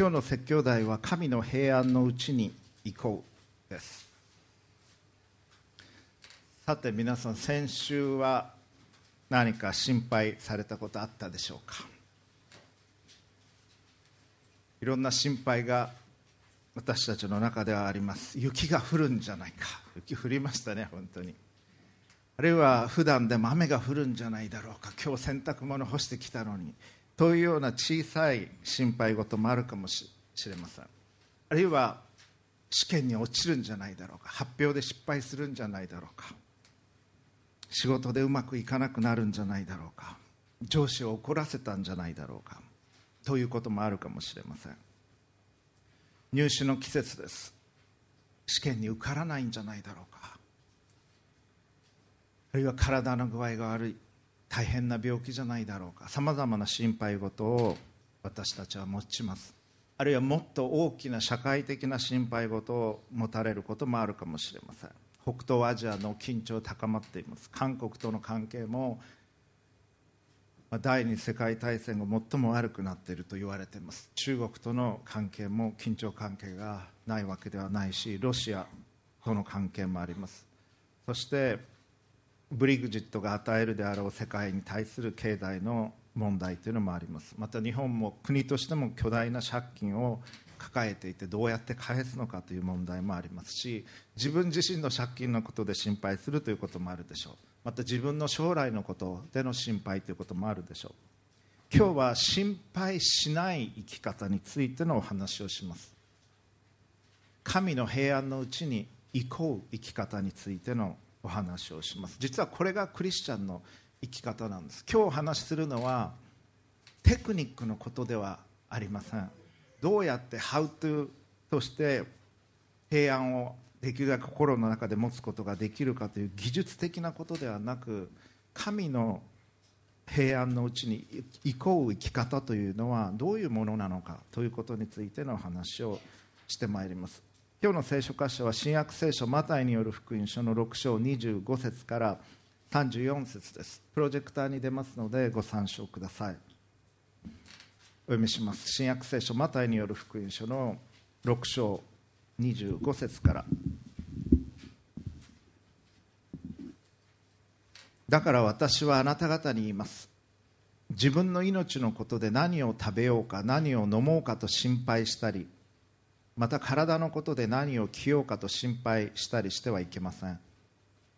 今日の説教題は神の平安のうちに行こうです。さて皆さん先週は何か心配されたことあったでしょうか？いろんな心配が私たちの中ではあります。雪が降るんじゃないか。雪降りましたね本当に。あるいは普段でも雨が降るんじゃないだろうか。今日洗濯物干してきたのに。というような小さい心配事もあるかもしれません。あるいは試験に落ちるんじゃないだろうか。発表で失敗するんじゃないだろうか。仕事でうまくいかなくなるんじゃないだろうか。上司を怒らせたんじゃないだろうか。ということもあるかもしれません。入試の季節です。試験に受からないんじゃないだろうか。あるいは体の具合が悪い。大変な病気じゃないだろうか。さまざまな心配事を私たちは持ちます。あるいはもっと大きな社会的な心配事を持たれることもあるかもしれません。北東アジアの緊張高まっています。韓国との関係も第二次世界大戦が最も悪くなっていると言われています。中国との関係も緊張関係がないわけではないしロシアとの関係もあります。そしてブリグジットが与えるであろう世界に対する経済の問題というのもあります。また日本も国としても巨大な借金を抱えていてどうやって返すのかという問題もありますし自分自身の借金のことで心配するということもあるでしょう。また自分の将来のことでの心配ということもあるでしょう。今日は心配しない生き方についてのお話をします。神の平安のうちに行こう生き方についてのお話をします。実はこれがクリスチャンの生き方なんです。今日お話しするのはテクニックのことではありません。どうやって How to として平安をできるだけ心の中で持つことができるかという技術的なことではなく神の平安のうちに行こう生き方というのはどういうものなのかということについてのお話をしてまいります。今日の聖書箇所は新約聖書マタイによる福音書の6章25節から34節です。プロジェクターに出ますのでご参照ください。お読みします。新約聖書マタイによる福音書の6章25節から。だから私はあなた方に言います。自分の命のことで何を食べようか何を飲もうかと心配したりまた体のことで何を着ようかと心配したりしてはいけません。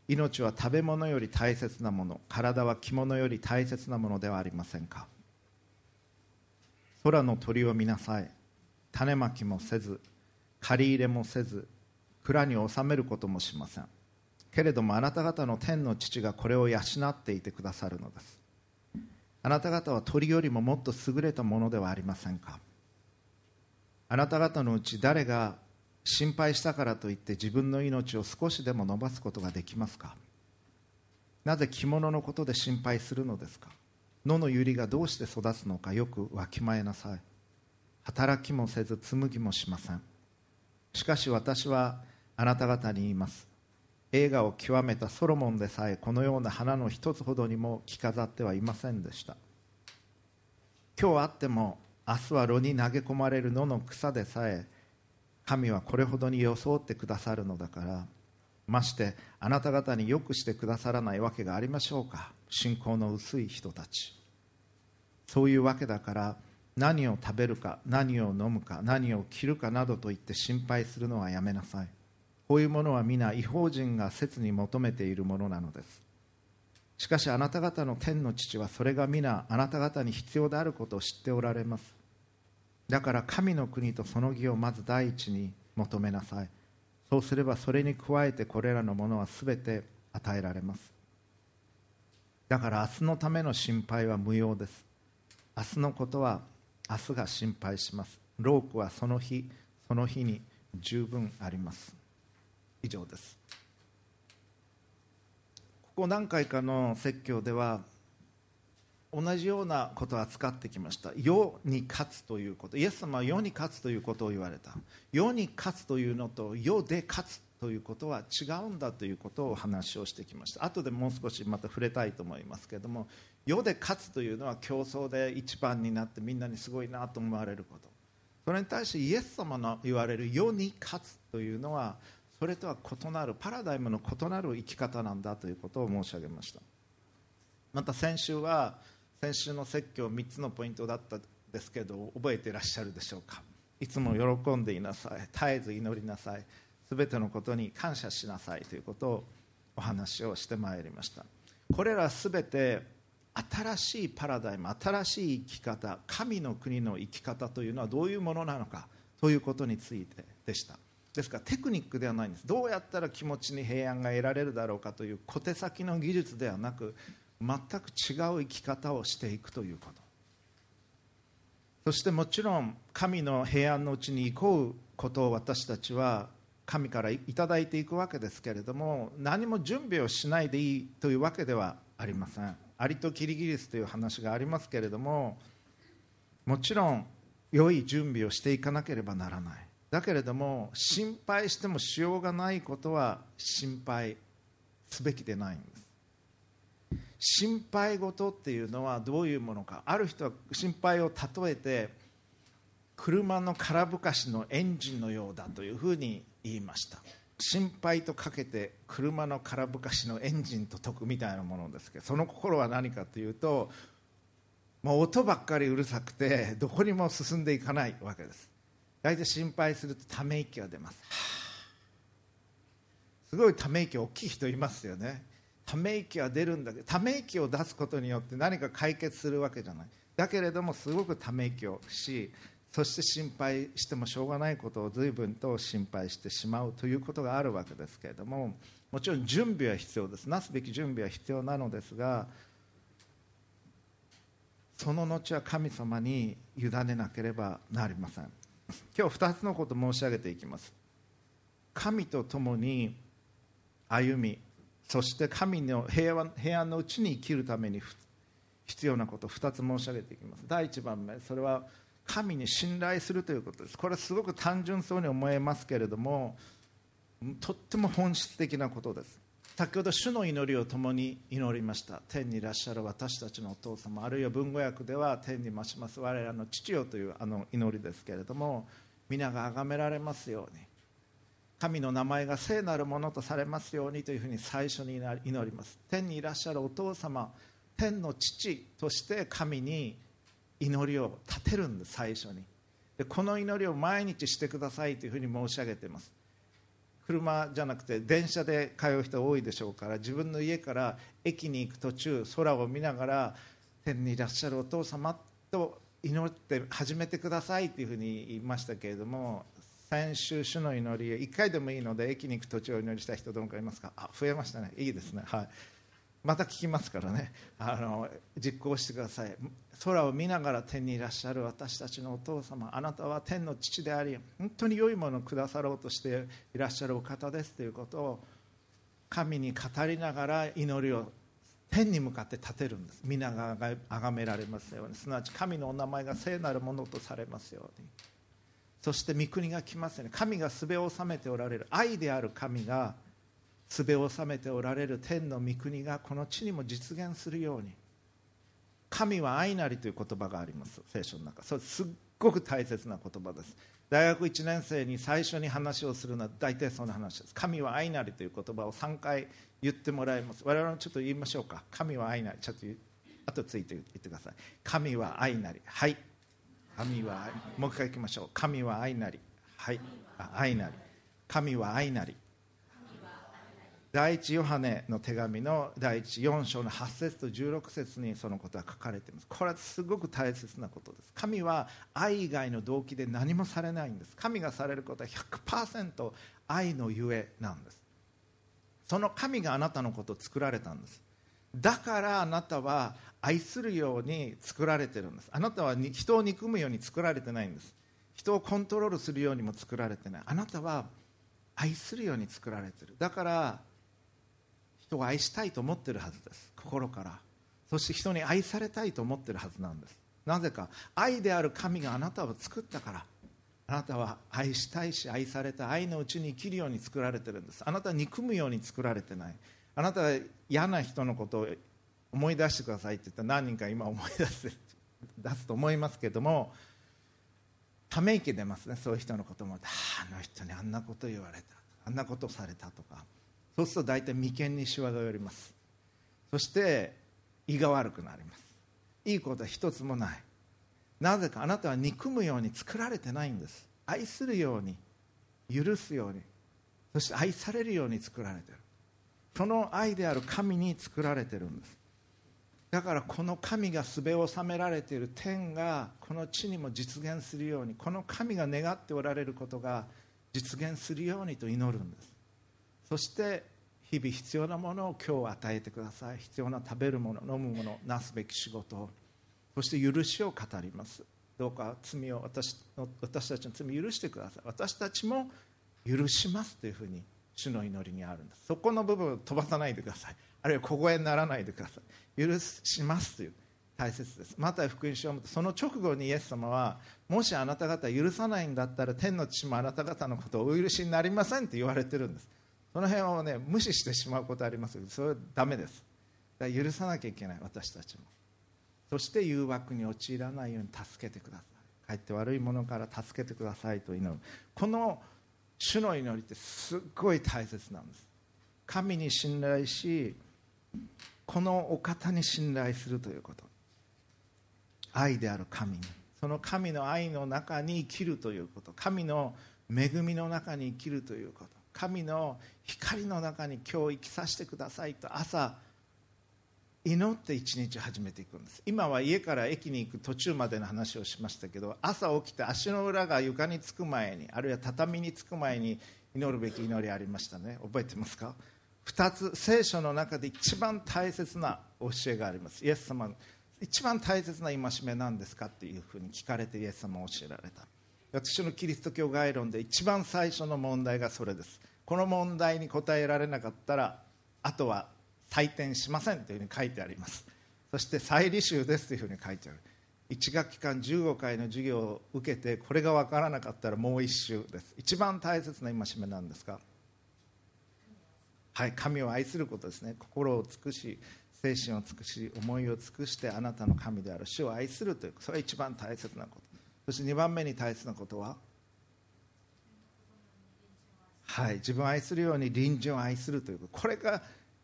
命は食べ物より大切なもの体は着物より大切なものではありませんか。空の鳥を見なさい。種まきもせず借り入れもせず蔵に収めることもしません。けれどもあなた方の天の父がこれを養っていてくださるのです。あなた方は鳥よりももっと優れたものではありませんか。あなた方のうち誰が心配したからといって自分の命を少しでも伸ばすことができますか？なぜ着物のことで心配するのですか？野の百合がどうして育つのかよくわきまえなさい。働きもせず紡ぎもしません。しかし私はあなた方に言います。映画を極めたソロモンでさえこのような花の一つほどにも着飾ってはいませんでした。今日あっても明日は炉に投げ込まれる野の草でさえ神はこれほどに装ってくださるのだからましてあなた方によくしてくださらないわけがありましょうか。信仰の薄い人たち。そういうわけだから何を食べるか何を飲むか何を着るかなどと言って心配するのはやめなさい。こういうものは皆違法人が切に求めているものなのです。しかしあなた方の天の父はそれが皆あなた方に必要であることを知っておられます。だから神の国とその義をまず第一に求めなさい。そうすればそれに加えてこれらのものは全て与えられます。だから明日のための心配は無用です。明日のことは明日が心配します。ロークはその日その日に十分あります。以上です。ここ何回かの説教では同じようなことを扱ってきました。世に勝つということ。イエス様は世に勝つということを言われた。世に勝つというのと世で勝つということは違うんだということを話をしてきました。後でもう少しまた触れたいと思いますけれども世で勝つというのは競争で一番になってみんなにすごいなと思われること。それに対してイエス様の言われる世に勝つというのはそれとは異なるパラダイムの異なる生き方なんだということを申し上げました。また先週は先週の説教3つのポイントだったですけど覚えていらっしゃるでしょうか？いつも喜んでいなさい。絶えず祈りなさい。全てのことに感謝しなさい。ということをお話をしてまいりました。これら全て新しいパラダイム新しい生き方神の国の生き方というのはどういうものなのか？ということについてでした。ですからテクニックではないんです。どうやったら気持ちに平安が得られるだろうか？という小手先の技術ではなく全く違う生き方をしていくということ。そしてもちろん神の平安のうちに行こうことを私たちは神からいただいていくわけですけれども何も準備をしないでいいというわけではありません。アリとキリギリスという話がありますけれどももちろん良い準備をしていかなければならない。だけれども心配してもしようがないことは心配すべきでないんです。心配事っていうのはどういうものか。ある人は心配を例えて車の空ぶかしのエンジンのようだというふうに言いました。心配とかけて車の空ぶかしのエンジンと解くみたいなものですけどその心は何かというともう音ばっかりうるさくてどこにも進んでいかないわけです。大体心配するとため息が出ます。すごいため息大きい人いますよね。ため息は出るんだけどため息を出すことによって何か解決するわけじゃない。だけれどもすごくため息をしそして心配してもしょうがないことを随分と心配してしまうということがあるわけですけれどももちろん準備は必要です。なすべき準備は必要なのですがその後は神様に委ねなければなりません。今日2つのこと申し上げていきます。神と共に歩みそして神の平和平安のうちに生きるために必要なことを2つ申し上げていきます。第1番目それは神に信頼するということです。これはすごく単純そうに思えますけれどもとっても本質的なことです。先ほど主の祈りを共に祈りました。天にいらっしゃる私たちのお父様あるいは文語訳では天に増します我らの父よというあの祈りですけれども皆が崇められますように。神の名前が聖なるものとされますようにというふうに最初に祈ります。天にいらっしゃるお父様天の父として神に祈りを立てるんです最初に。でこの祈りを毎日してくださいというふうに申し上げています。車じゃなくて電車で通う人多いでしょうから自分の家から駅に行く途中空を見ながら天にいらっしゃるお父様と祈って始めてくださいというふうに言いましたけれども先週主の祈り1回でもいいので駅に行く途中お祈りした人どのかいますか？あ増えましたね。いいですね。はい。また聞きますからね。あの実行してください。空を見ながら天にいらっしゃる私たちのお父様あなたは天の父であり本当に良いものをくださろうとしていらっしゃるお方ですということを神に語りながら祈りを天に向かって立てるんです。皆が崇められますように。すなわち神のお名前が聖なるものとされますように。そして御国が来ますよね神がすべを治めておられる。愛である神がすべを治めておられる天の御国がこの地にも実現するように。神は愛なりという言葉があります。聖書の中。それすっごく大切な言葉です。大学1年生に最初に話をするのは大体その話です。神は愛なりという言葉を3回言ってもらいます。我々もちょっと言いましょうか。神は愛なり。ちょっと後ついて言ってください。神は愛なり。はい。神はもう一回いきましょう。神は愛なり。はい。愛なり。神は愛なり。第一ヨハネの手紙の第一4章の8節と16節にそのことは書かれています。これはすごく大切なことです。神は愛以外の動機で何もされないんです。神がされることは100%愛のゆえなんです。その神があなたのことを作られたんです。だからあなたは愛するように作られてるんです。あなたは人を憎むように作られてないんです。人をコントロールするようにも作られてない。あなたは愛するように作られてる。だから人を愛したいと思ってるはずです。心から。そして人に愛されたいと思ってるはずなんです。なぜか。愛である神があなたを作ったから。あなたは愛したいし愛された愛のうちに生きるように作られてるんです。あなたは憎むように作られてない。あなたは嫌な人のことを思い出してくださいって言ったら何人か今思い出す出すと思いますけどもため息出ますねそういう人のことも。あの人にあんなこと言われた。あんなことされたとか。そうすると大体眉間にしわが寄ります。そして胃が悪くなります。いいことは一つもない。なぜかあなたは憎むように作られてないんです。愛するように許すように。そして愛されるように作られてる。その愛である神に作られてるんです。だからこの神がすべを収められている天がこの地にも実現するようにこの神が願っておられることが実現するようにと祈るんです。そして日々必要なものを今日与えてください。必要な食べるもの飲むものなすべき仕事を。そして許しを語ります。どうか罪を私私たちの罪を許してください。私たちも許しますというふうに主の祈りにあるんですそこの部分を飛ばさないでください。あるいは小声にならないでください。許しますという大切です。また福音書を読むとその直後にイエス様はもしあなた方許さないんだったら天の父もあなた方のことをお許しになりませんと言われてるんです。その辺をね無視してしまうことありますけどそれはダメです。だから許さなきゃいけない私たちも。そして誘惑に陥らないように助けてください。かえって悪いものから助けてくださいと祈る。この主の祈りってすっごい大切なんです。神に信頼しこのお方に信頼するということ。愛である神に。その神の愛の中に生きるということ。神の恵みの中に生きるということ。神の光の中に今日生きさせてくださいと朝祈って一日始めていくんです。今は家から駅に行く途中までの話をしましたけど朝起きて足の裏が床につく前にあるいは畳につく前に祈るべき祈りありましたね。覚えてますか？2つ聖書の中で一番大切な教えがあります。イエス様一番大切な戒めなんですかっていうふうに聞かれてイエス様は教えられた。私のキリスト教概論で一番最初の問題がそれです。この問題に答えられなかったらあとは採点しませんというふうに書いてあります。そして再履修ですというふうに書いてある。1学期間15回の授業を受けてこれが分からなかったらもう1週です。一番大切な戒めなんですかはい神を愛することですね。心を尽くし精神を尽くし思いを尽くしてあなたの神である。主を愛するというそれが一番大切なこと。そして2番目に大切なことははい自分を愛するように隣人を愛するというこれが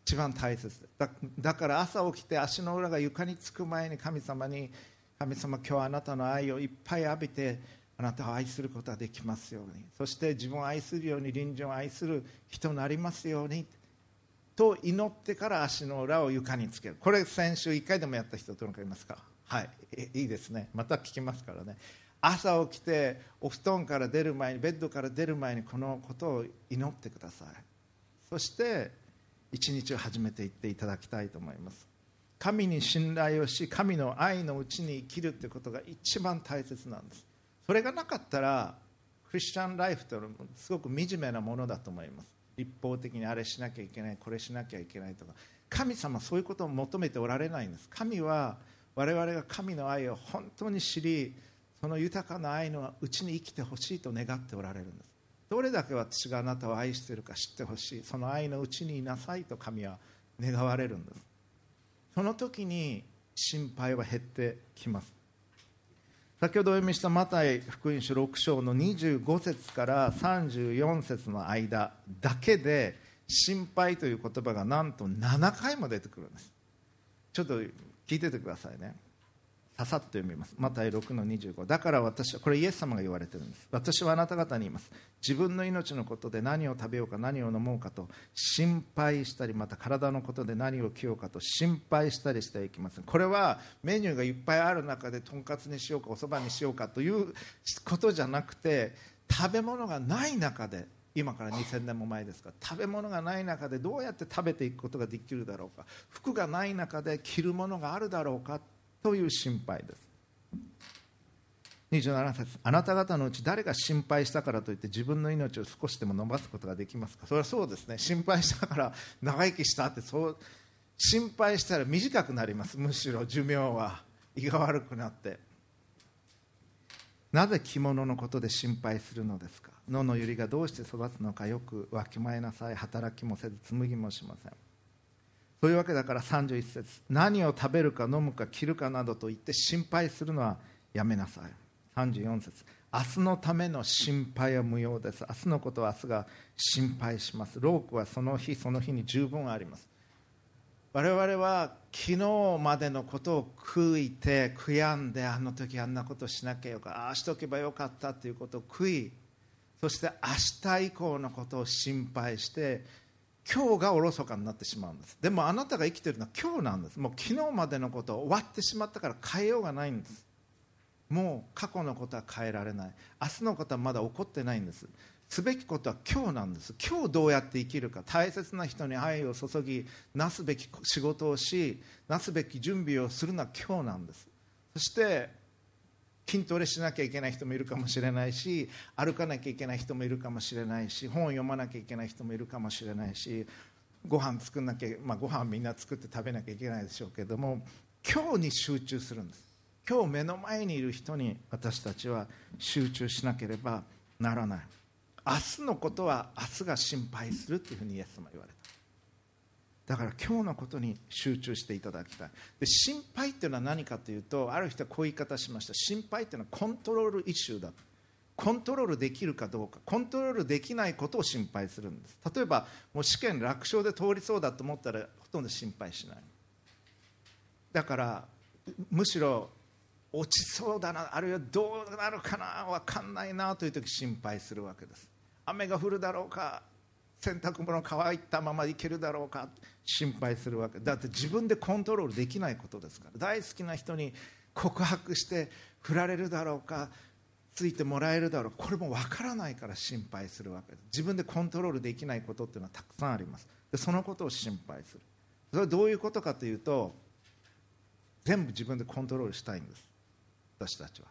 一番大切。だだから朝起きて足の裏が床につく前に神様に神様今日あなたの愛をいっぱい浴びてあなたを愛することができますように。そして自分を愛するように隣人を愛する人になりますように。と祈ってから足の裏を床につける。これ先週1回でもやった人どのかいますか？はい。いいですね。また聞きますからね。朝起きてお布団から出る前にベッドから出る前にこのことを祈ってください。そして一日を始めていっていただきたいと思います。神に信頼をし神の愛のうちに生きるということが一番大切なんです。それがなかったらクリスチャンライフというのはすごく惨めなものだと思います。一方的にあれしなきゃいけないこれしなきゃいけないとか。神様そういうことを求めておられないんです。神は我々が神の愛を本当に知りその豊かな愛のうちに生きてほしいと願っておられるんです。どれだけ私があなたを愛しているか知ってほしいその愛のうちにいなさいと神は願われるんです。その時に心配は減ってきます。先ほどお読みしたマタイ福音書6章の25節から34節の間だけで心配という言葉がなんと7回も出てくるんです。ちょっと聞いててくださいね。ささっと読みます。マタイ6の25だから私はこれイエス様が言われてるんです。私はあなた方に言います。自分の命のことで何を食べようか何を飲もうかと心配したりまた体のことで何を着ようかと心配したりしてはいけません。これはメニューがいっぱいある中でとんかつにしようかおそばにしようかということじゃなくて食べ物がない中で今から2000年も前ですか。ら食べ物がない中でどうやって食べていくことができるだろうか。服がない中で着るものがあるだろうか。という心配です。27節あなた方のうち誰が心配したからといって自分の命を少しでも伸ばすことができますか？それはそうですね。心配したから長生きしたってそう心配したら短くなります。むしろ寿命は胃が悪くなって。なぜ着物のことで心配するのですか？野の百合がどうして育つのかよくわきまえなさい。働きもせず紡ぎもしません。そういうわけだから31節何を食べるか飲むか着るかなどと言って心配するのはやめなさい。34節明日のための心配は無用です。明日のことは明日が心配します。労苦はその日その日に十分あります。我々は昨日までのことを悔いて悔やんであの時あんなことしなきゃよかああしとけばよかったということを悔いそして明日以降のことを心配して今日がおろそかになってしまうんです。でもあなたが生きているのは今日なんです。もう昨日までのことを終わってしまったから変えようがないんです。もう過去のことは変えられない。明日のことはまだ起こってないんです。すべきことは今日なんです。今日どうやって生きるか。大切な人に愛を注ぎなすべき仕事をしなすべき準備をするのは今日なんです。そして筋トレしなきゃいけない人もいるかもしれないし歩かなきゃいけない人もいるかもしれないし本を読まなきゃいけない人もいるかもしれないしご飯作んなきゃ、まあ、ご飯みんな作って食べなきゃいけないでしょうけども今日に集中するんです。今日目の前にいる人に私たちは集中しなければならない。明日のことは明日が心配するというふうにイエス様は言われた。だから今日のことに集中していただきたい。で心配っていうのは何かというとある人はこう言い方しました。心配っていうのはコントロールイシューだコントロールできるかどうか。コントロールできないことを心配するんです。例えばもう試験楽勝で通りそうだと思ったらほとんど心配しない。だからむしろ落ちそうだなあるいはどうなるかな分かんないなという時心配するわけです。雨が降るだろうか洗濯物乾いたままいけるだろうか心配するわけ。だって自分でコントロールできないことですから。大好きな人に告白して振られるだろうかついてもらえるだろうこれも分からないから心配するわけです。自分でコントロールできないことっていうのはたくさんあります。でそのことを心配する。それはどういうことかというと全部自分でコントロールしたいんです。私たちは。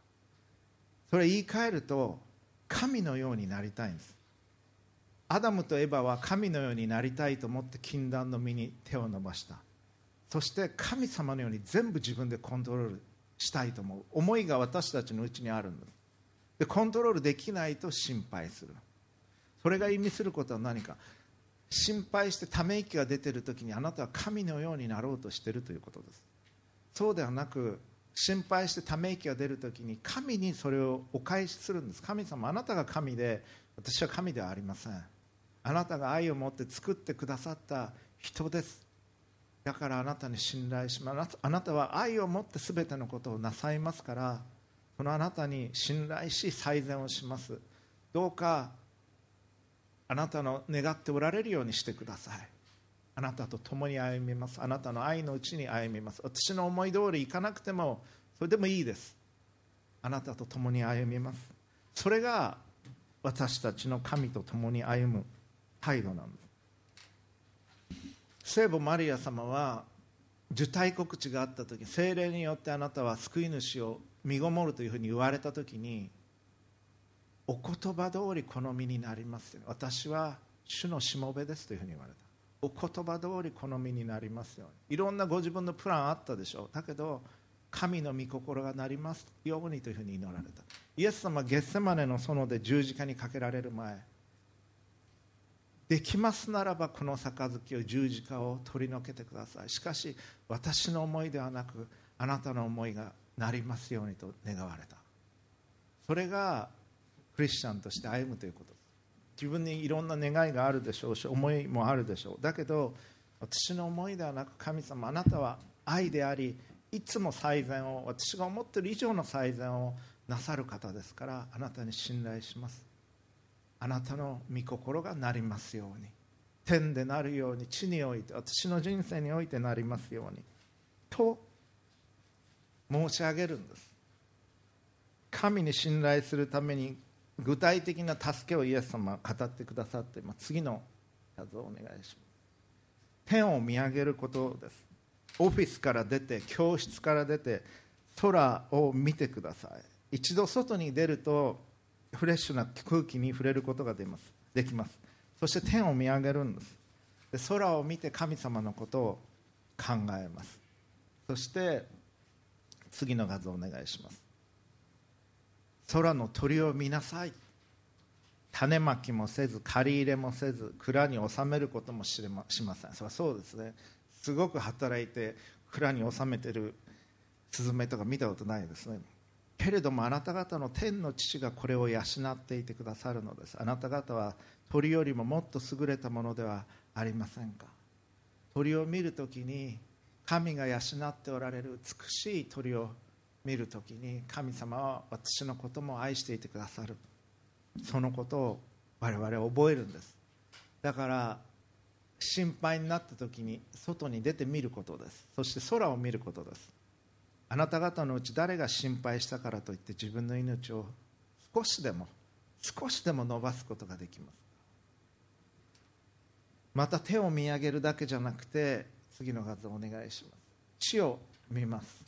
それ言い換えると神のようになりたいんです。アダムとエヴァは神のようになりたいと思って禁断の身に手を伸ばした。そして神様のように全部自分でコントロールしたいと思う。思いが私たちのうちにあるんですでコントロールできないと心配する。それが意味することは何か。心配してため息が出ている時にあなたは神のようになろうとしているということです。そうではなく心配してため息が出る時に神にそれをお返しするんです。神様あなたが神で私は神ではありません。あなたが愛を持って作ってくださった人です。だからあなたに信頼します。あなたは愛を持って全てのことをなさいますからそのあなたに信頼し最善をします。どうかあなたの願っておられるようにしてください。あなたと共に歩みます。あなたの愛のうちに歩みます。私の思い通りいかなくてもそれでもいいです。あなたと共に歩みます。それが私たちの神と共に歩む態度なんです聖母マリア様は受胎告知があった時精霊によってあなたは救い主を身ごもるというふうに言われた時にお言葉通り好みになりますよ。私は主のしもべですというふうに言われた。お言葉通り好みになりますよ。うにいろんなご自分のプランあったでしょう。だけど神の御心がなりますようにというふうに祈られた。イエス様ゲッセマネの園で十字架にかけられる前できますならばこの杯を十字架を取り除けてください。しかし私の思いではなくあなたの思いがなりますようにと願われた。それがクリスチャンとして歩むということ。自分にいろんな願いがあるでしょうし思いもあるでしょう。だけど私の思いではなく神様あなたは愛でありいつも最善を私が思っている以上の最善をなさる方ですからあなたに信頼します。あなたの御心がなりますように。天でなるように地において私の人生においてなりますようにと申し上げるんです。神に信頼するために具体的な助けをイエス様は語ってくださって、ま、次の画像をお願いします。天を見上げることです。オフィスから出て教室から出て空を見てください。一度外に出るとフレッシュな空気に触れることがでます。できます。そして天を見上げるんです。で空を見て神様のことを考えます。そして次の画像お願いします。空の鳥を見なさい。種まきもせず借り入れもせず蔵に収めることもしません。それはそうですね。すごく働いて蔵に収めてるスズメとか見たことないですね。けれどもあなた方の天の父がこれを養っていてくださるのです。あなた方は鳥よりももっと優れたものではありませんか。鳥を見るときに神が養っておられる美しい鳥を見るときに神様は私のことも愛していてくださる。そのことを我々は覚えるんです。だから心配になった時に外に出てみることです。そして空を見ることです。あなた方のうち誰が心配したからといって自分の命を少しでも少しでも伸ばすことができます。また手を見上げるだけじゃなくて次の画像お願いします。地を見ます。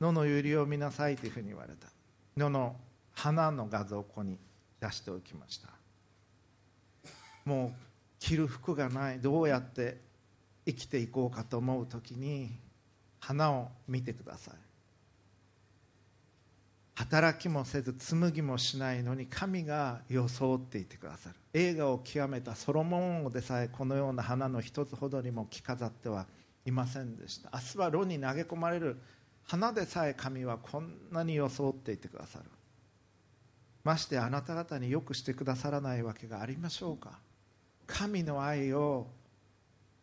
野の百合を見なさいというふうに言われた。野の花の画像をここに出しておきました。もう着る服がない。どうやって生きていこうかと思う時に花を見てください。働きもせず紡ぎもしないのに神が装っていてくださる。映画を極めたソロモン王でさえこのような花の一つほどにも着飾ってはいませんでした。明日は炉に投げ込まれる花でさえ神はこんなに装っていてくださる。ましてあなた方によくしてくださらないわけがありましょうか。神の愛を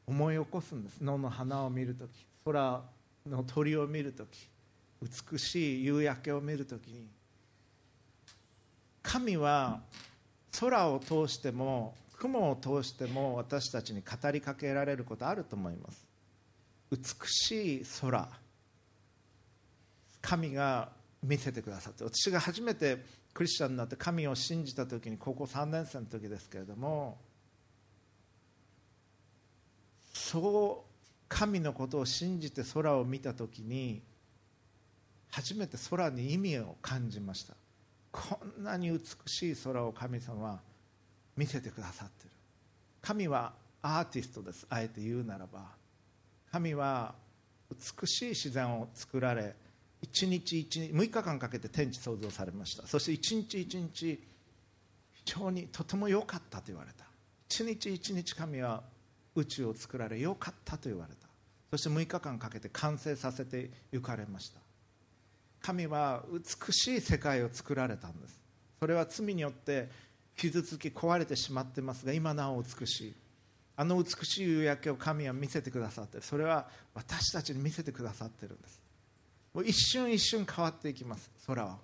思い起こすんです。野の花を見るとき。空の鳥を見るとき美しい夕焼けを見るときに神は空を通しても雲を通しても私たちに語りかけられることあると思います。美しい空。神が見せてくださって私が初めてクリスチャンになって神を信じた時に高校3年生の時ですけれどもそう神のことを信じて空を見た時に初めて空に意味を感じました。こんなに美しい空を神様は見せてくださってる。神はアーティストです。あえて言うならば。神は美しい自然を作られ一日一日6日間かけて天地創造されました。そして一日一日非常にとても良かったと言われた。一日一日神は宇宙を作られ良かったと言われた。そして6日間かけて完成させて行かれました。神は美しい世界を作られたんです。それは罪によって傷つき壊れてしまってますが今なお美しい。あの美しい夕焼けを神は見せてくださってそれは私たちに見せてくださってるんです。もう一瞬一瞬変わっていきます空は。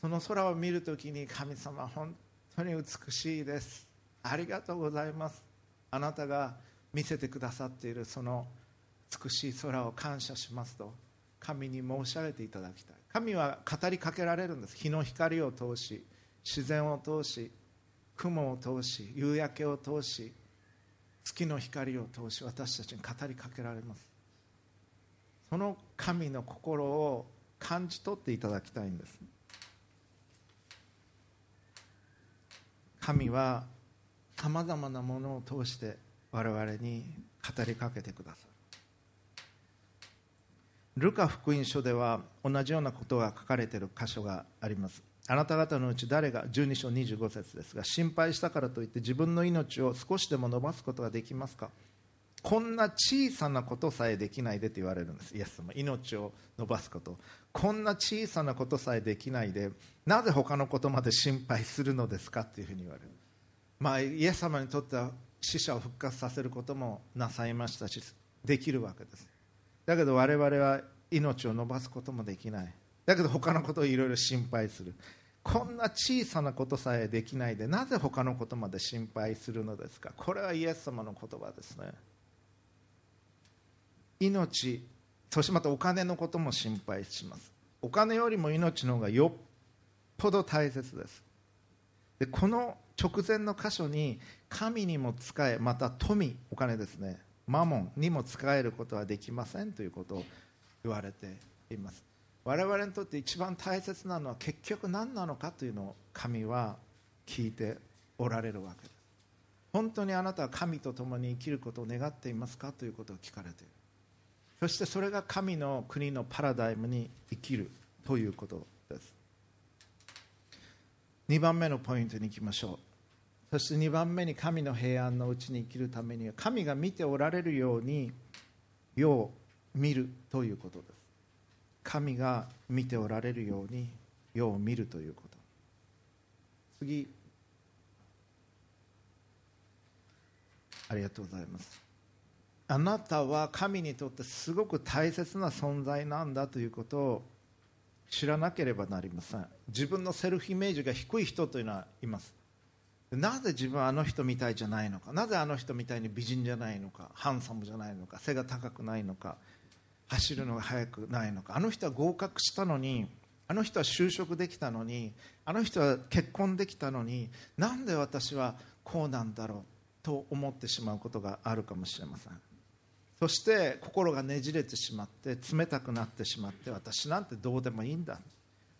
その空を見るときに神様本当に美しいです。ありがとうございます。あなたが見せてくださっているその美しい空を感謝しますと神に申し上げていただきたい。神は語りかけられるんです。日の光を通し自然を通し雲を通し夕焼けを通し月の光を通し私たちに語りかけられます。その神の心を感じ取っていただきたいんです。神はさまざまなものを通して我々に語りかけてくださるルカ福音書では同じようなことが書かれている箇所があります。あなた方のうち誰が12章25節ですが心配したからといって自分の命を少しでも伸ばすことができますか？こんな小さなことさえできないでと言われるんです。イエス様命を伸ばすこと。こんな小さなことさえできないでなぜ他のことまで心配するのですか？というふうに言われる。まあイエス様にとっては死者を復活させることもなさいましたしできるわけです。だけど我々は命を伸ばすこともできない。だけど他のことをいろいろ心配する。こんな小さなことさえできないでなぜ他のことまで心配するのですか？これはイエス様の言葉ですね。命そしてまたお金のことも心配します。お金よりも命の方がよっぽど大切です。でこの直前の箇所に神にも使えまた富お金ですね。マモンにも使えることはできませんということを言われています。我々にとって一番大切なのは結局何なのかというのを神は聞いておられるわけです。本当にあなたは神と共に生きることを願っていますかということを聞かれている。そしてそれが神の国のパラダイムに生きるということ。2番目のポイントに行きましょう。そして2番目に神の平安のうちに生きるためには神が見ておられるように世を見るということです。神が見ておられるように世を見るということ。次。ありがとうございます。あなたは神にとってすごく大切な存在なんだということを知らなければなりません。自分のセルフイメージが低い人というのはいます。なぜ自分はあの人みたいじゃないのか？なぜあの人みたいに美人じゃないのか？ハンサムじゃないのか？背が高くないのか？走るのが速くないのか？あの人は合格したのにあの人は就職できたのにあの人は結婚できたのになんで私はこうなんだろうと思ってしまうことがあるかもしれません。そして心がねじれてしまって冷たくなってしまって私なんてどうでもいいんだ。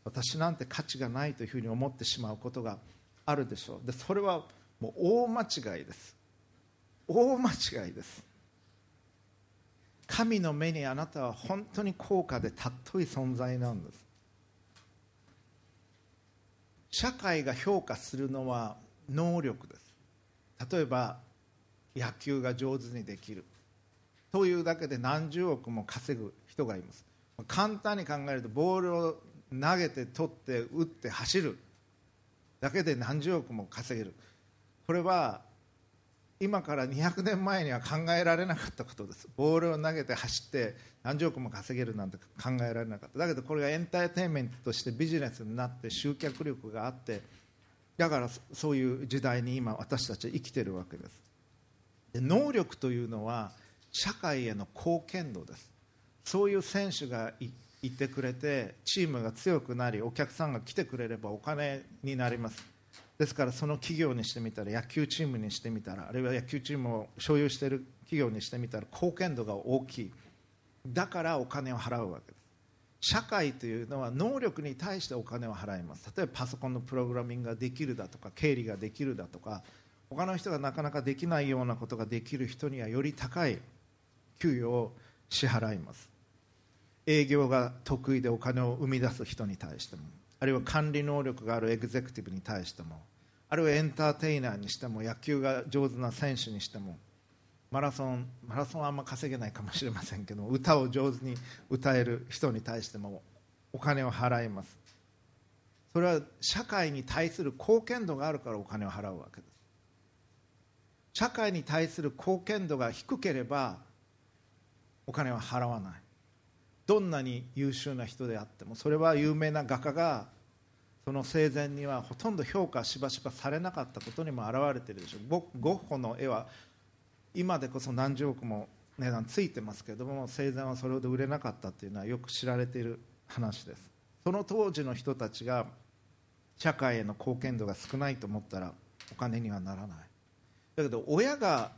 私なんて価値がないというふうに思ってしまうことがあるでしょう。でそれはもう大間違いです。大間違いです。神の目にあなたは本当に高価で尊い存在なんです。社会が評価するのは能力です。例えば野球が上手にできる。というだけで何十億も稼ぐ人がいます。簡単に考えるとボールを投げて取って打って走る。だけで何十億も稼げる。これは今から200年前には考えられなかったことです。ボールを投げて走って何十億も稼げるなんて考えられなかった。だけどこれがエンターテインメントとしてビジネスになって集客力があってだからそういう時代に今私たちは生きてるわけです。で能力というのは社会への貢献度です。そういう選手がいてくれてチームが強くなりお客さんが来てくれればお金になります。ですからその企業にしてみたら野球チームにしてみたらあるいは野球チームを所有している企業にしてみたら貢献度が大きい。だからお金を払うわけです。社会というのは能力に対してお金を払います。例えばパソコンのプログラミングができるだとか経理ができるだとか他の人がなかなかできないようなことができる人にはより高い。給与を支払います。営業が得意でお金を生み出す人に対してもあるいは管理能力があるエグゼクティブに対してもあるいはエンターテイナーにしても野球が上手な選手にしてもマラソンマラソンはあんま稼げないかもしれませんけど歌を上手に歌える人に対してもお金を払います。それは社会に対する貢献度があるからお金を払うわけです。社会に対する貢献度が低ければお金は払わない。どんなに優秀な人であってもそれは有名な画家がその生前にはほとんど評価しばしばされなかったことにも表れているでしょう。ゴッホの絵は今でこそ何十億も値段ついてますけれども生前はそれほど売れなかったというのはよく知られている話です。その当時の人たちが社会への貢献度が少ないと思ったらお金にはならない。だけど親が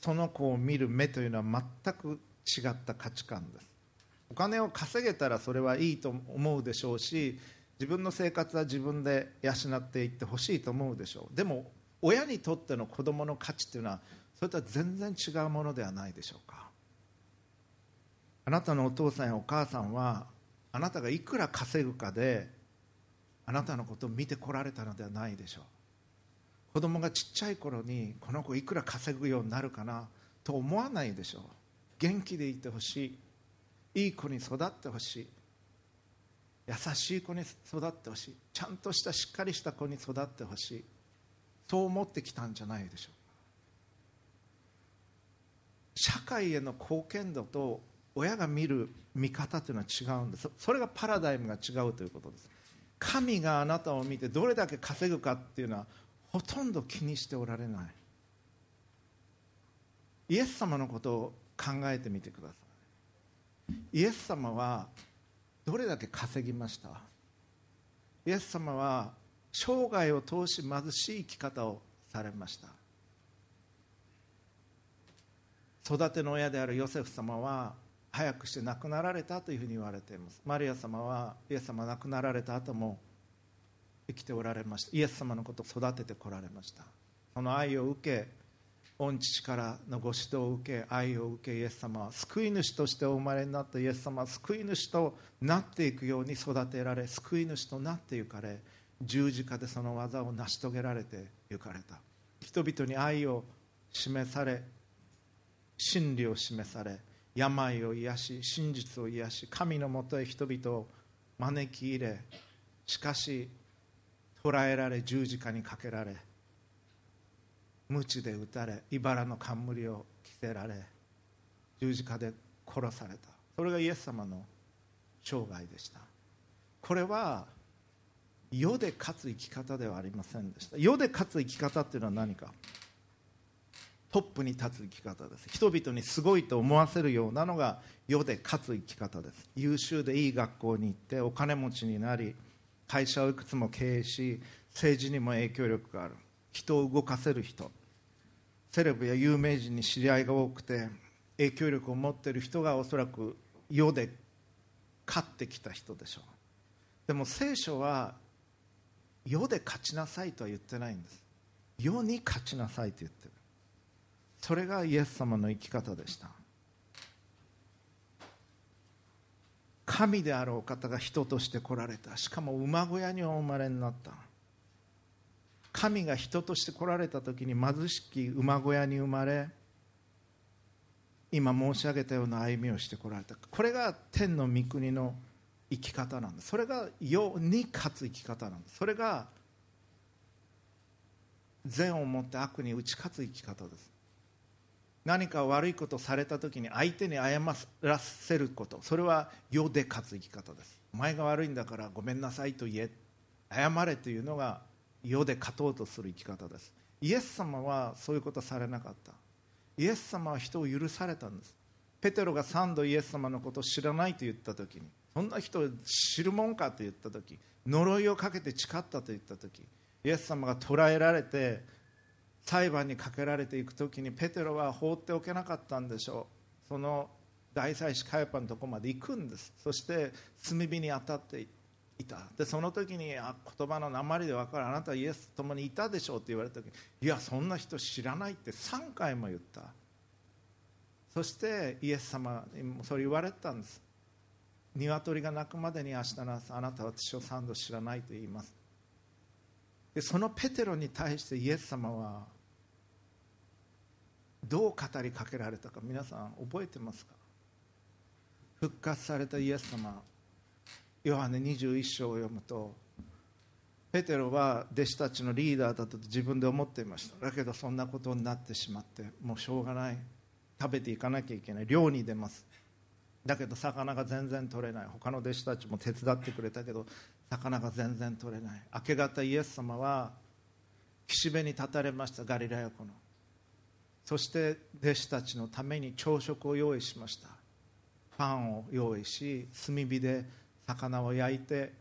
その子を見る目というのは全く違った価値観です。お金を稼げたらそれはいいと思うでしょうし自分の生活は自分で養っていってほしいと思うでしょう。でも親にとっての子供の価値というのはそれとは全然違うものではないでしょうか。あなたのお父さんやお母さんはあなたがいくら稼ぐかであなたのことを見てこられたのではないでしょう。子供がちっちゃい頃にこの子いくら稼ぐようになるかなと思わないでしょう。元気でいてほしい。いい子に育ってほしい。優しい子に育ってほしい。ちゃんとしたしっかりした子に育ってほしい。そう思ってきたんじゃないでしょう。社会への貢献度と親が見る見方というのは違うんです。それがパラダイムが違うということです。神があなたを見てどれだけ稼ぐかっていうのはほとんど気にしておられない。イエス様のことを考えてみてください。イエス様はどれだけ稼ぎました？イエス様は生涯を通し貧しい生き方をされました。育ての親であるヨセフ様は早くして亡くなられたというふうに言われています。マリア様はイエス様亡くなられた後も生きておられました。イエス様のことを育ててこられました。その愛を受け御父からのご指導を受け愛を受けイエス様は救い主としてお生まれになったイエス様は救い主となっていくように育てられ救い主となっていかれ十字架でその技を成し遂げられて行かれた。人々に愛を示され真理を示され病を癒し真実を癒し神のもとへ人々を招き入れしかし捕らえられ十字架にかけられ鞭で打たれ茨の冠を着せられ十字架で殺された。それがイエス様の生涯でした。これは世で勝つ生き方ではありませんでした。世で勝つ生き方っていうのは何か？トップに立つ生き方です。人々にすごいと思わせるようなのが世で勝つ生き方です。優秀でいい学校に行ってお金持ちになり会社をいくつも経営し政治にも影響力がある。人を動かせる人。セレブや有名人に知り合いが多くて影響力を持っている人がおそらく世で勝ってきた人でしょう。でも聖書は世で勝ちなさいとは言ってないんです。世に勝ちなさいと言ってる。それがイエス様の生き方でした。神であるお方が人として来られた。しかも馬小屋にお生まれになった。神が人として来られた時に貧しき馬小屋に生まれ今申し上げたような歩みをしてこられた。これが天の御国の生き方なんですそれが世に勝つ生き方なんですそれが善をもって悪に打ち勝つ生き方です。何か悪いことされた時に相手に謝らせること。それは世で勝つ生き方です。お前が悪いんだからごめんなさいと言え。謝れというのが世で勝とうとする生き方です。イエス様はそういうことされなかった。イエス様は人を許されたんです。ペテロが3度イエス様のことを知らないと言った時にそんな人を知るもんかと言った時呪いをかけて誓ったと言った時イエス様が捕らえられて裁判にかけられていく時にペテロは放っておけなかったんでしょう。その大祭司カヤパのとこまで行くんです。そして炭火に当たっていいた。でその時にあ言葉の鉛で分かる。あなたはイエスと共にいたでしょうって言われた時いやそんな人知らないって3回も言った。そしてイエス様にそれ言われたんです。鶏が鳴くまでに明日の朝あなたは私を3度知らないと言います。でそのペテロに対してイエス様はどう語りかけられたか皆さん覚えてますか？復活されたイエス様ヨハネ21章を読むとペテロは弟子たちのリーダーだと自分で思っていました。だけどそんなことになってしまってもうしょうがない。食べていかなきゃいけない。漁に出ます。だけど魚が全然取れない。他の弟子たちも手伝ってくれたけど魚が全然取れない。明け方イエス様は岸辺に立たれました。ガリラヤ湖の。そして弟子たちのために朝食を用意しました。パンを用意し炭火で魚を焼いて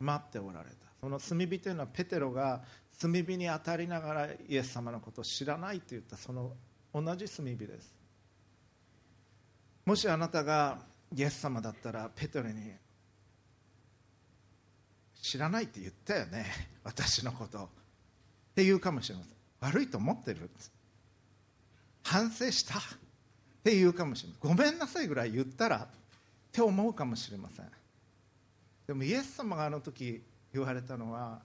待っておられた。その炭火というのはペテロが炭火に当たりながらイエス様のことを知らないと言った。その同じ炭火です。もしあなたがイエス様だったらペテロに知らないって言ったよね。私のこと。って言うかもしれません。悪いと思ってる。反省した。って言うかもしれません。ごめんなさいぐらい言ったらって思うかもしれません。でもイエス様があの時言われたのは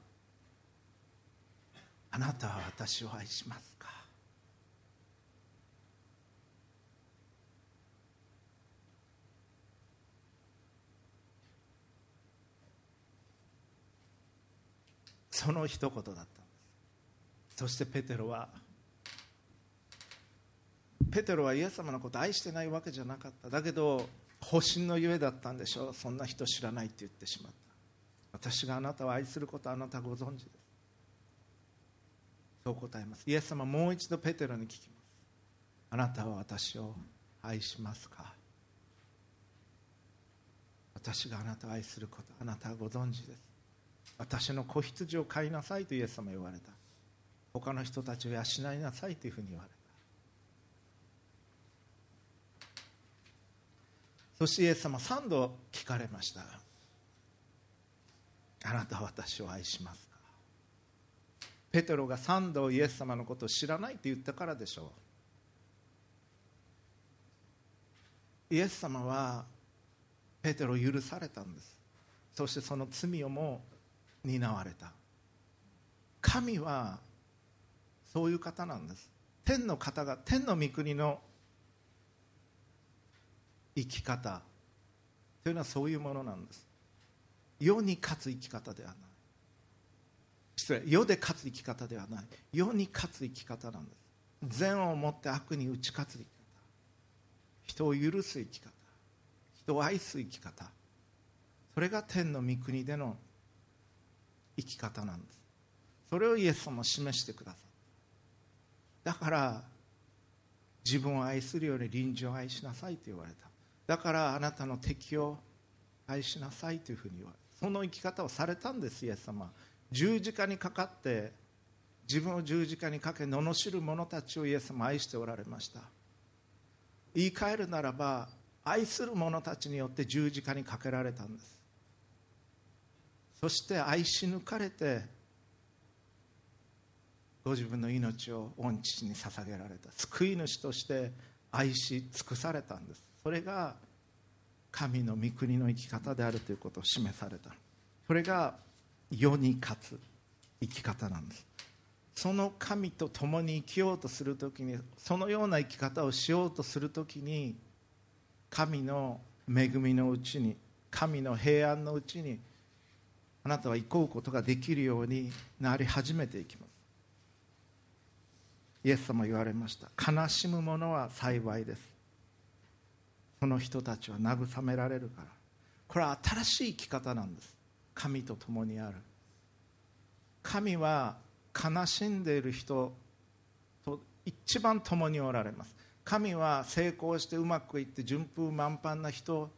あなたは私を愛しますか？その一言だったんです。そしてペテロはペテロはイエス様のことを愛してないわけじゃなかった。だけど保身のゆえだったんでしょう。そんな人知らないって言ってしまった。私があなたを愛することあなたご存知です。そう答えます。イエス様もう一度ペテロに聞きます。あなたは私を愛しますか？私があなたを愛することあなたはご存知です。私の子羊を飼いなさいとイエス様言われた。他の人たちを養いなさいというふうに言われた。そしてイエス様3度聞かれました。あなたは私を愛しますか？ペテロが3度イエス様のことを知らないって言ったからでしょう。イエス様はペテロを許されたんです。そしてその罪をも担われた。神はそういう方なんです。天の方が天の御国の生き方。というのはそういうものなんです。世に勝つ生き方ではない。失礼。世で勝つ生き方ではない。世に勝つ生き方なんです。善をもって悪に打ち勝つ生き方。人を許す生き方。人を愛す生き方。それが天の御国での生き方なんです。それをイエス様は示してくださった。だから自分を愛するより臨時を愛しなさいと言われた。だからあなたの敵を愛しなさいというふうに言われたその生き方をされたんですイエス様。十字架にかかって自分を十字架にかけ罵る者たちをイエス様愛しておられました。言い換えるならば愛する者たちによって十字架にかけられたんです。そして愛し抜かれてご自分の命を御父に捧げられた。救い主として愛し尽くされたんです。それが神の御国の生き方であるということを示された。それが世に勝つ生き方なんです。その神と共に生きようとするときにそのような生き方をしようとするときに神の恵みのうちに神の平安のうちにあなたは行こうことができるようになり始めていきます。イエス様言われました。悲しむ者は幸いです。その人たちは慰められるから。これは新しい生き方なんです。神と共にある。神は悲しんでいる人と一番共におられます。神は成功してうまくいって順風満帆な人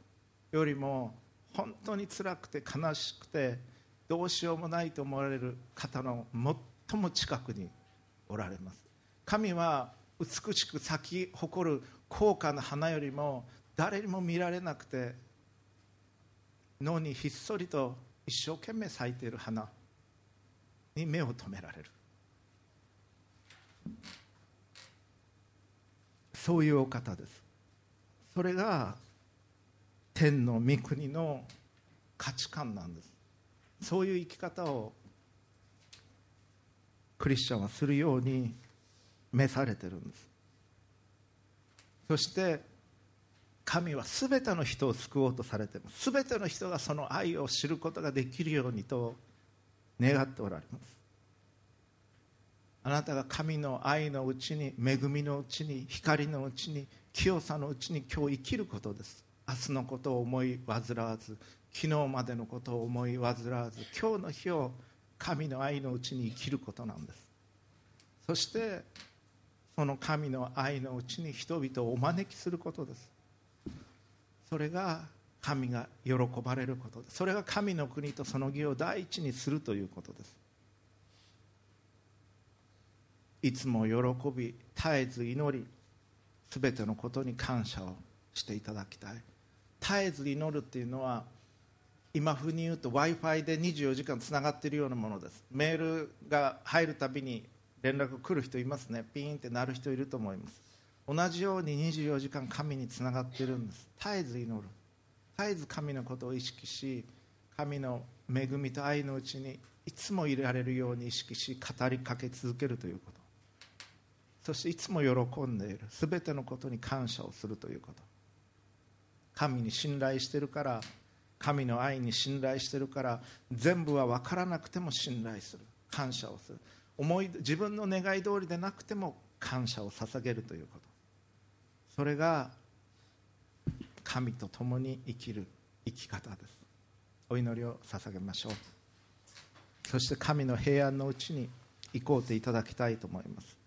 よりも本当に辛くて悲しくてどうしようもないと思われる方の最も近くにおられます。神は美しく咲き誇る高価な花よりも誰にも見られなくて脳にひっそりと一生懸命咲いている花に目を留められる。そういうお方です。それが天の御国の価値観なんです。そういう生き方をクリスチャンはするように召されてるんです。そして神は全ての人を救おうとされています全ての人がその愛を知ることができるようにと願っておられます。あなたが神の愛のうちに恵みのうちに光のうちに清さのうちに今日生きることです。明日のことを思い煩わず昨日までのことを思い煩わず今日の日を神の愛のうちに生きることなんです。そしてその神の愛のうちに人々をお招きすることです。それが神が喜ばれること。それが神の国とその義を第一にするということです。いつも喜び絶えず祈り全てのことに感謝をしていただきたい。絶えず祈るっていうのは今風に言うと w i f i で24時間つながっているようなものです。メールが入るたびに連絡来る人いますね。ピーンってなる人いると思います。同じように24時間神につながっているんです。絶えず祈る。絶えず神のことを意識し神の恵みと愛のうちにいつもいられるように意識し語りかけ続けるということ。そしていつも喜んでいる。全てのことに感謝をするということ。神に信頼してるから神の愛に信頼してるから全部は分からなくても信頼する。感謝をする。思い自分の願い通りでなくても感謝を捧げるということ。それが神と共に生きる生き方です。お祈りを捧げましょう。そして神の平安のうちに行こうといただきたいと思います。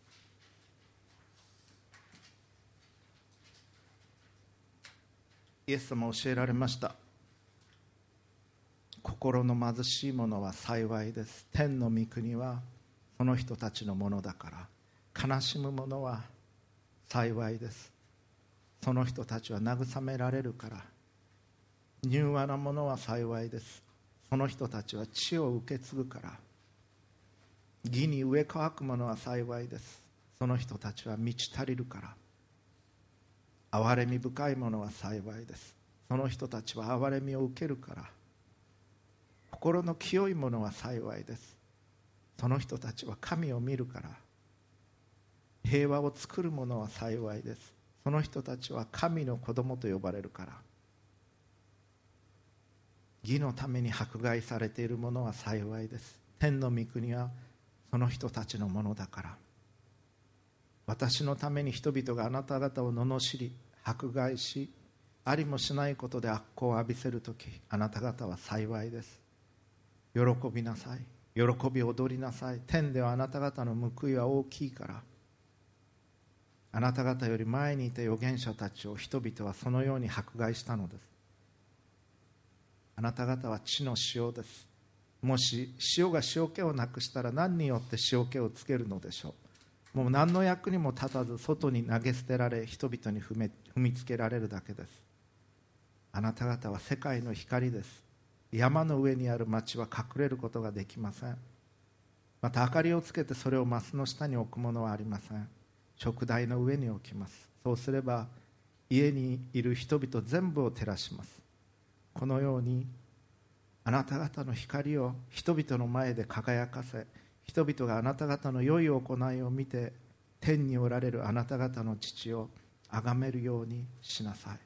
イエス様教えられました。心の貧しい者は幸いです。天の御国はその人たちのものだから。悲しむ者は幸いです。その人たちは慰められるから。柔和な者は幸いです。その人たちは地を受け継ぐから。義に植え乾く者は幸いです。その人たちは満ち足りるから。憐れみ深いものは幸いです。その人たちは憐れみを受けるから。心の清いものは幸いです。その人たちは神を見るから。平和を作るものは幸いです。その人たちは神の子供と呼ばれるから義のために迫害されているものは幸いです。天の御国はその人たちのものだから。私のために人々があなた方を罵り迫害しありもしないことで悪行を浴びせる時あなた方は幸いです。喜びなさい。喜び踊りなさい。天ではあなた方の報いは大きいからあなた方より前にいた預言者たちを人々はそのように迫害したのです。あなた方は地の塩です。もし塩が塩気をなくしたら何によって塩気をつけるのでしょう。もう何の役にも立たず外に投げ捨てられ人々に踏みつけられるだけです。あなた方は世界の光です。山の上にある町は隠れることができません。また明かりをつけてそれをマスの下に置くものはありません。食台の上に置きます。そうすれば家にいる人々全部を照らします。このようにあなた方の光を人々の前で輝かせ人々があなた方の良い行いを見て天におられるあなた方の父を崇めるようにしなさい。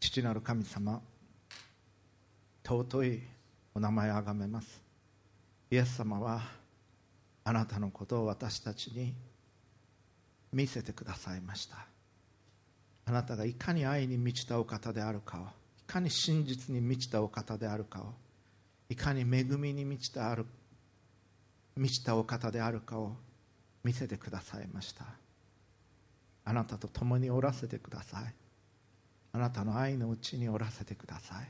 父なる神様尊いお名前をあがめます。イエス様はあなたのことを私たちに見せてくださいました。あなたがいかに愛に満ちたお方であるかをいかに真実に満ちたお方であるかをいかに恵みに満ちたある満ちたお方であるかを見せてくださいました。あなたと共におらせてください。あなたの愛のうちにおらせてください。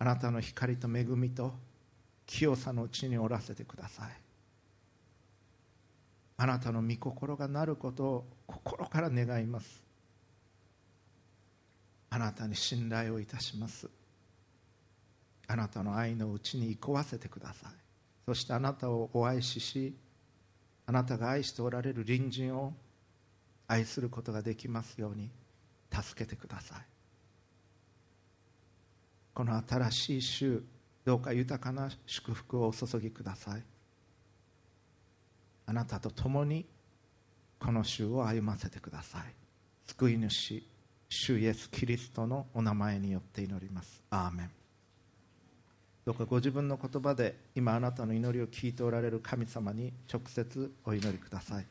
あなたの光と恵みと清さのうちにおらせてください。あなたの御心がなることを心から願います。あなたに信頼をいたします。あなたの愛のうちに憩わせてください。そしてあなたをお愛ししあなたが愛しておられる隣人を愛することができますように助けてください。この新しい週どうか豊かな祝福をお注ぎください。あなたと共にこの週を歩ませてください。救い主主イエス・キリストのお名前によって祈ります。アーメン。どうかご自分の言葉で今あなたの祈りを聞いておられる神様に直接お祈りください。